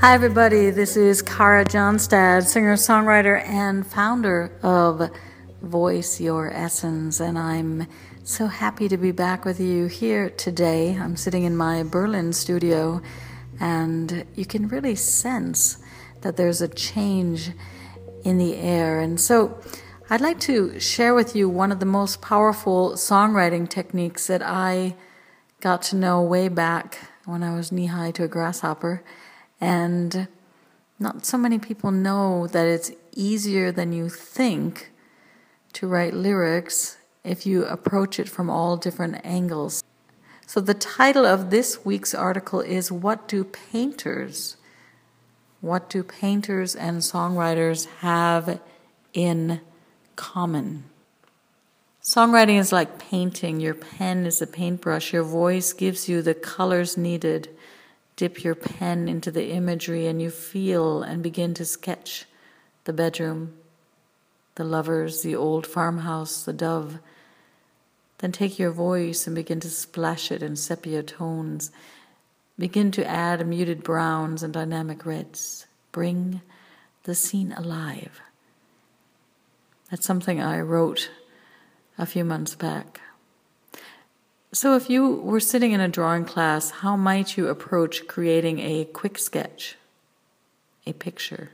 Hi, everybody. This is Kara Johnstad, singer, songwriter, and founder of Voice Your Essence. And I'm so happy to be back with you here today. I'm sitting in my Berlin studio, and you can really sense that there's a change in the air. And so I'd like to share with you one of the most powerful songwriting techniques that I got to know way back when I was knee high to a grasshopper. And not so many people know that it's easier than you think to write lyrics if you approach it from all different angles. So, the title of this week's article is What Do Painters? What do painters and songwriters have in common? Songwriting is like painting. Your pen is a paintbrush. Your voice gives you the colors needed dip your pen into the imagery and you feel and begin to sketch the bedroom, the lovers, the old farmhouse, the dove. Then take your voice and begin to splash it in sepia tones. Begin to add muted browns and dynamic reds. Bring the scene alive. That's something I wrote a few months back. So, if you were sitting in a drawing class, how might you approach creating a quick sketch, a picture?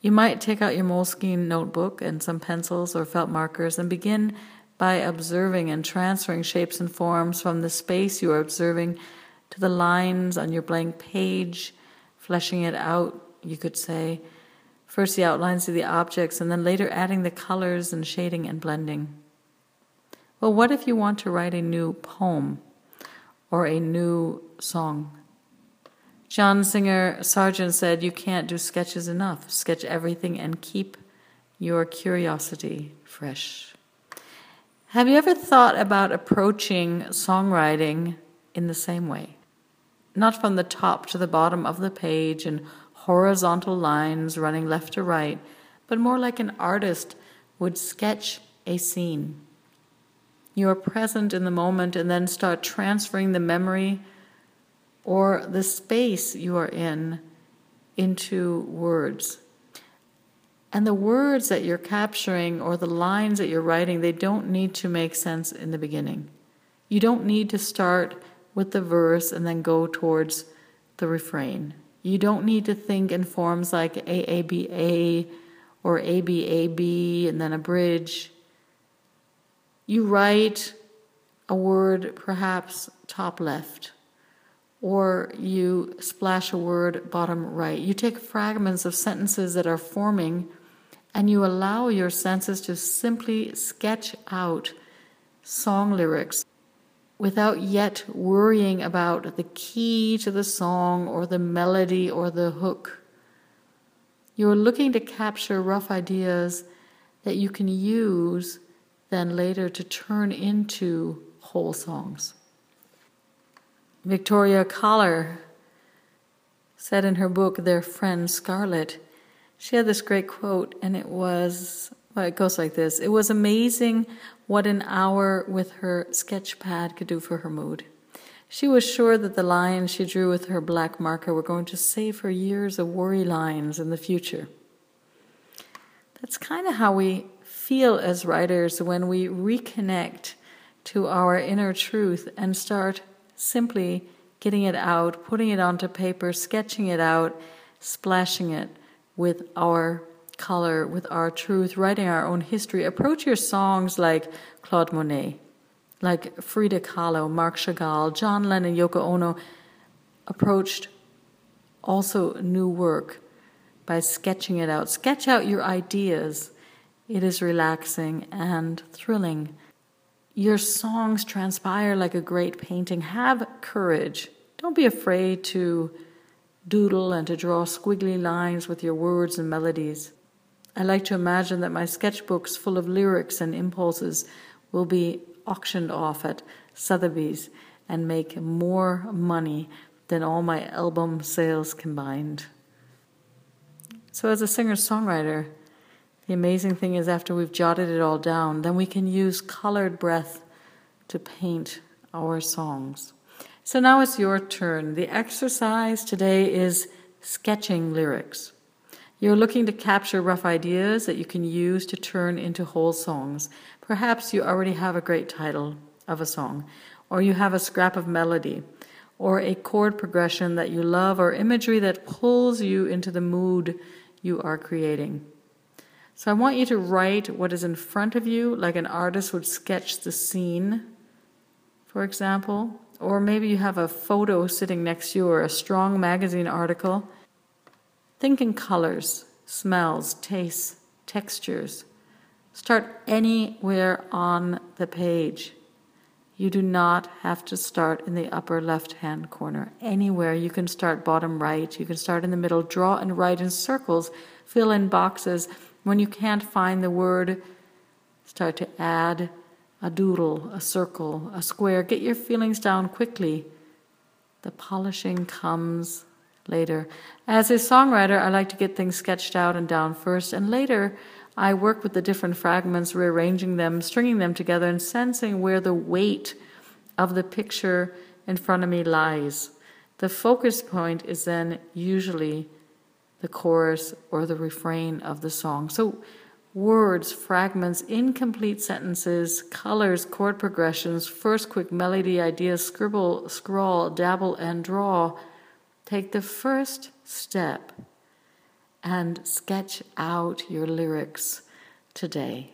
You might take out your Moleskine notebook and some pencils or felt markers and begin by observing and transferring shapes and forms from the space you are observing to the lines on your blank page, fleshing it out, you could say. First, the outlines of the objects, and then later adding the colors and shading and blending. Well, what if you want to write a new poem or a new song? John Singer Sargent said, You can't do sketches enough. Sketch everything and keep your curiosity fresh. Have you ever thought about approaching songwriting in the same way? Not from the top to the bottom of the page and horizontal lines running left to right, but more like an artist would sketch a scene. You are present in the moment and then start transferring the memory or the space you are in into words. And the words that you're capturing or the lines that you're writing, they don't need to make sense in the beginning. You don't need to start with the verse and then go towards the refrain. You don't need to think in forms like AABA or ABAB and then a bridge. You write a word perhaps top left, or you splash a word bottom right. You take fragments of sentences that are forming and you allow your senses to simply sketch out song lyrics without yet worrying about the key to the song or the melody or the hook. You're looking to capture rough ideas that you can use then later to turn into whole songs. Victoria Kahler said in her book, Their Friend Scarlet, she had this great quote, and it was, well, it goes like this It was amazing what an hour with her sketch pad could do for her mood. She was sure that the lines she drew with her black marker were going to save her years of worry lines in the future. That's kind of how we feel as writers when we reconnect to our inner truth and start simply getting it out, putting it onto paper, sketching it out, splashing it with our color, with our truth, writing our own history. Approach your songs like Claude Monet, like Frida Kahlo, Marc Chagall, John Lennon, Yoko Ono approached also new work by sketching it out. Sketch out your ideas it is relaxing and thrilling. Your songs transpire like a great painting. Have courage. Don't be afraid to doodle and to draw squiggly lines with your words and melodies. I like to imagine that my sketchbooks full of lyrics and impulses will be auctioned off at Sotheby's and make more money than all my album sales combined. So, as a singer songwriter, the amazing thing is, after we've jotted it all down, then we can use colored breath to paint our songs. So now it's your turn. The exercise today is sketching lyrics. You're looking to capture rough ideas that you can use to turn into whole songs. Perhaps you already have a great title of a song, or you have a scrap of melody, or a chord progression that you love, or imagery that pulls you into the mood you are creating. So I want you to write what is in front of you, like an artist would sketch the scene, for example. Or maybe you have a photo sitting next to you or a strong magazine article. Think in colors, smells, tastes, textures. Start anywhere on the page. You do not have to start in the upper left hand corner. Anywhere you can start bottom right, you can start in the middle, draw and write in circles, fill in boxes. When you can't find the word, start to add a doodle, a circle, a square. Get your feelings down quickly. The polishing comes later. As a songwriter, I like to get things sketched out and down first, and later I work with the different fragments, rearranging them, stringing them together, and sensing where the weight of the picture in front of me lies. The focus point is then usually the chorus or the refrain of the song. So words, fragments, incomplete sentences, colors, chord progressions, first quick melody ideas, scribble, scrawl, dabble, and draw. Take the first step and sketch out your lyrics today.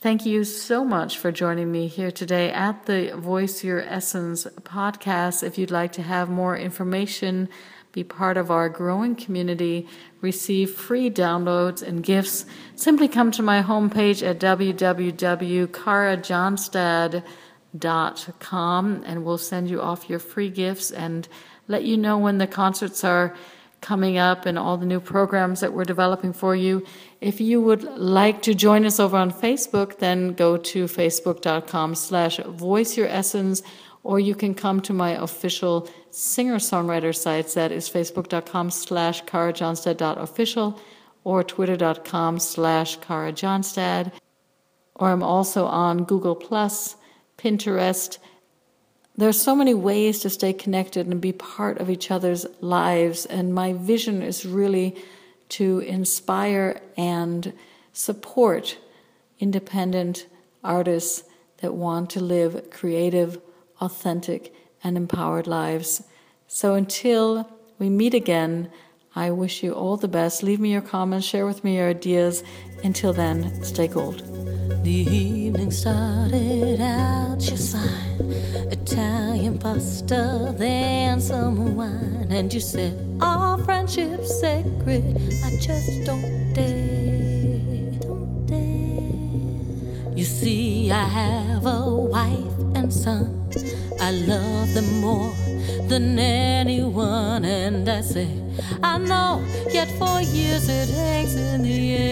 Thank you so much for joining me here today at the Voice Your Essence podcast. If you'd like to have more information, be part of our growing community, receive free downloads and gifts, simply come to my homepage at www.karajohnstad.com and we'll send you off your free gifts and let you know when the concerts are coming up and all the new programs that we're developing for you. If you would like to join us over on Facebook, then go to facebook.com slash voice your essence or you can come to my official singer-songwriter sites. That is facebook.com slash karajohnstad.official or twitter.com slash karajohnstad. Or I'm also on Google Plus, Pinterest. There's so many ways to stay connected and be part of each other's lives. And my vision is really to inspire and support independent artists that want to live creative, authentic, and empowered lives. So until we meet again, I wish you all the best. Leave me your comments, share with me your ideas. Until then, stay gold. The evening started out just fine. Italian pasta, then some wine. And you said, friendship's sacred. I just don't dare, don't dare. You see, I have a wife and son. I love them more than anyone, and I say, I know, yet for years it hangs in the air.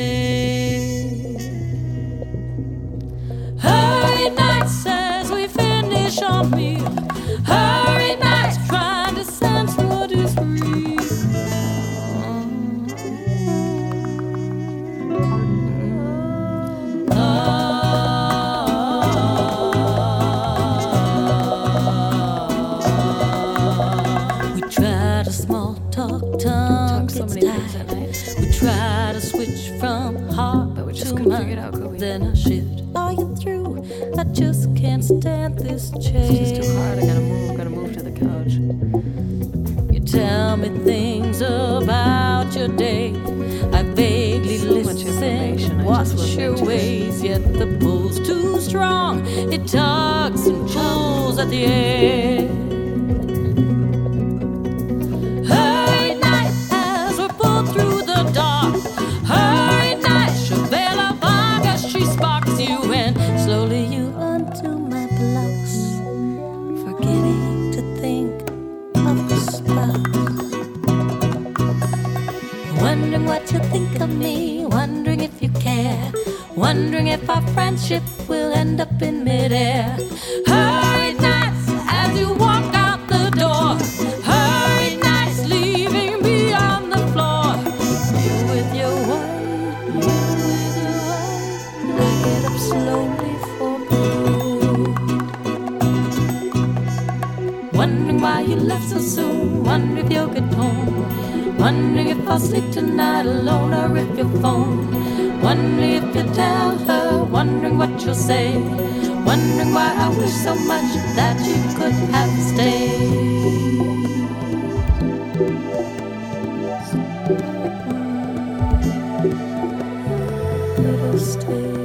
Me things about your day. I vaguely So listen, I watch your ways, yet the pull's too strong. It tugs and pulls at the air. Friendship will end up in midair. Hurry nights as you walk out the door. Hurry nights leaving me on the floor. You with your wine, you with your wine. I get up slowly for good. Wondering why you left so soon. Wondering if you'll get home. Wondering if I'll sleep tonight alone or if you'll phone. Wondering if you'll tell her, wondering what you'll say. Wondering why I wish so much that you could have stayed. Stay.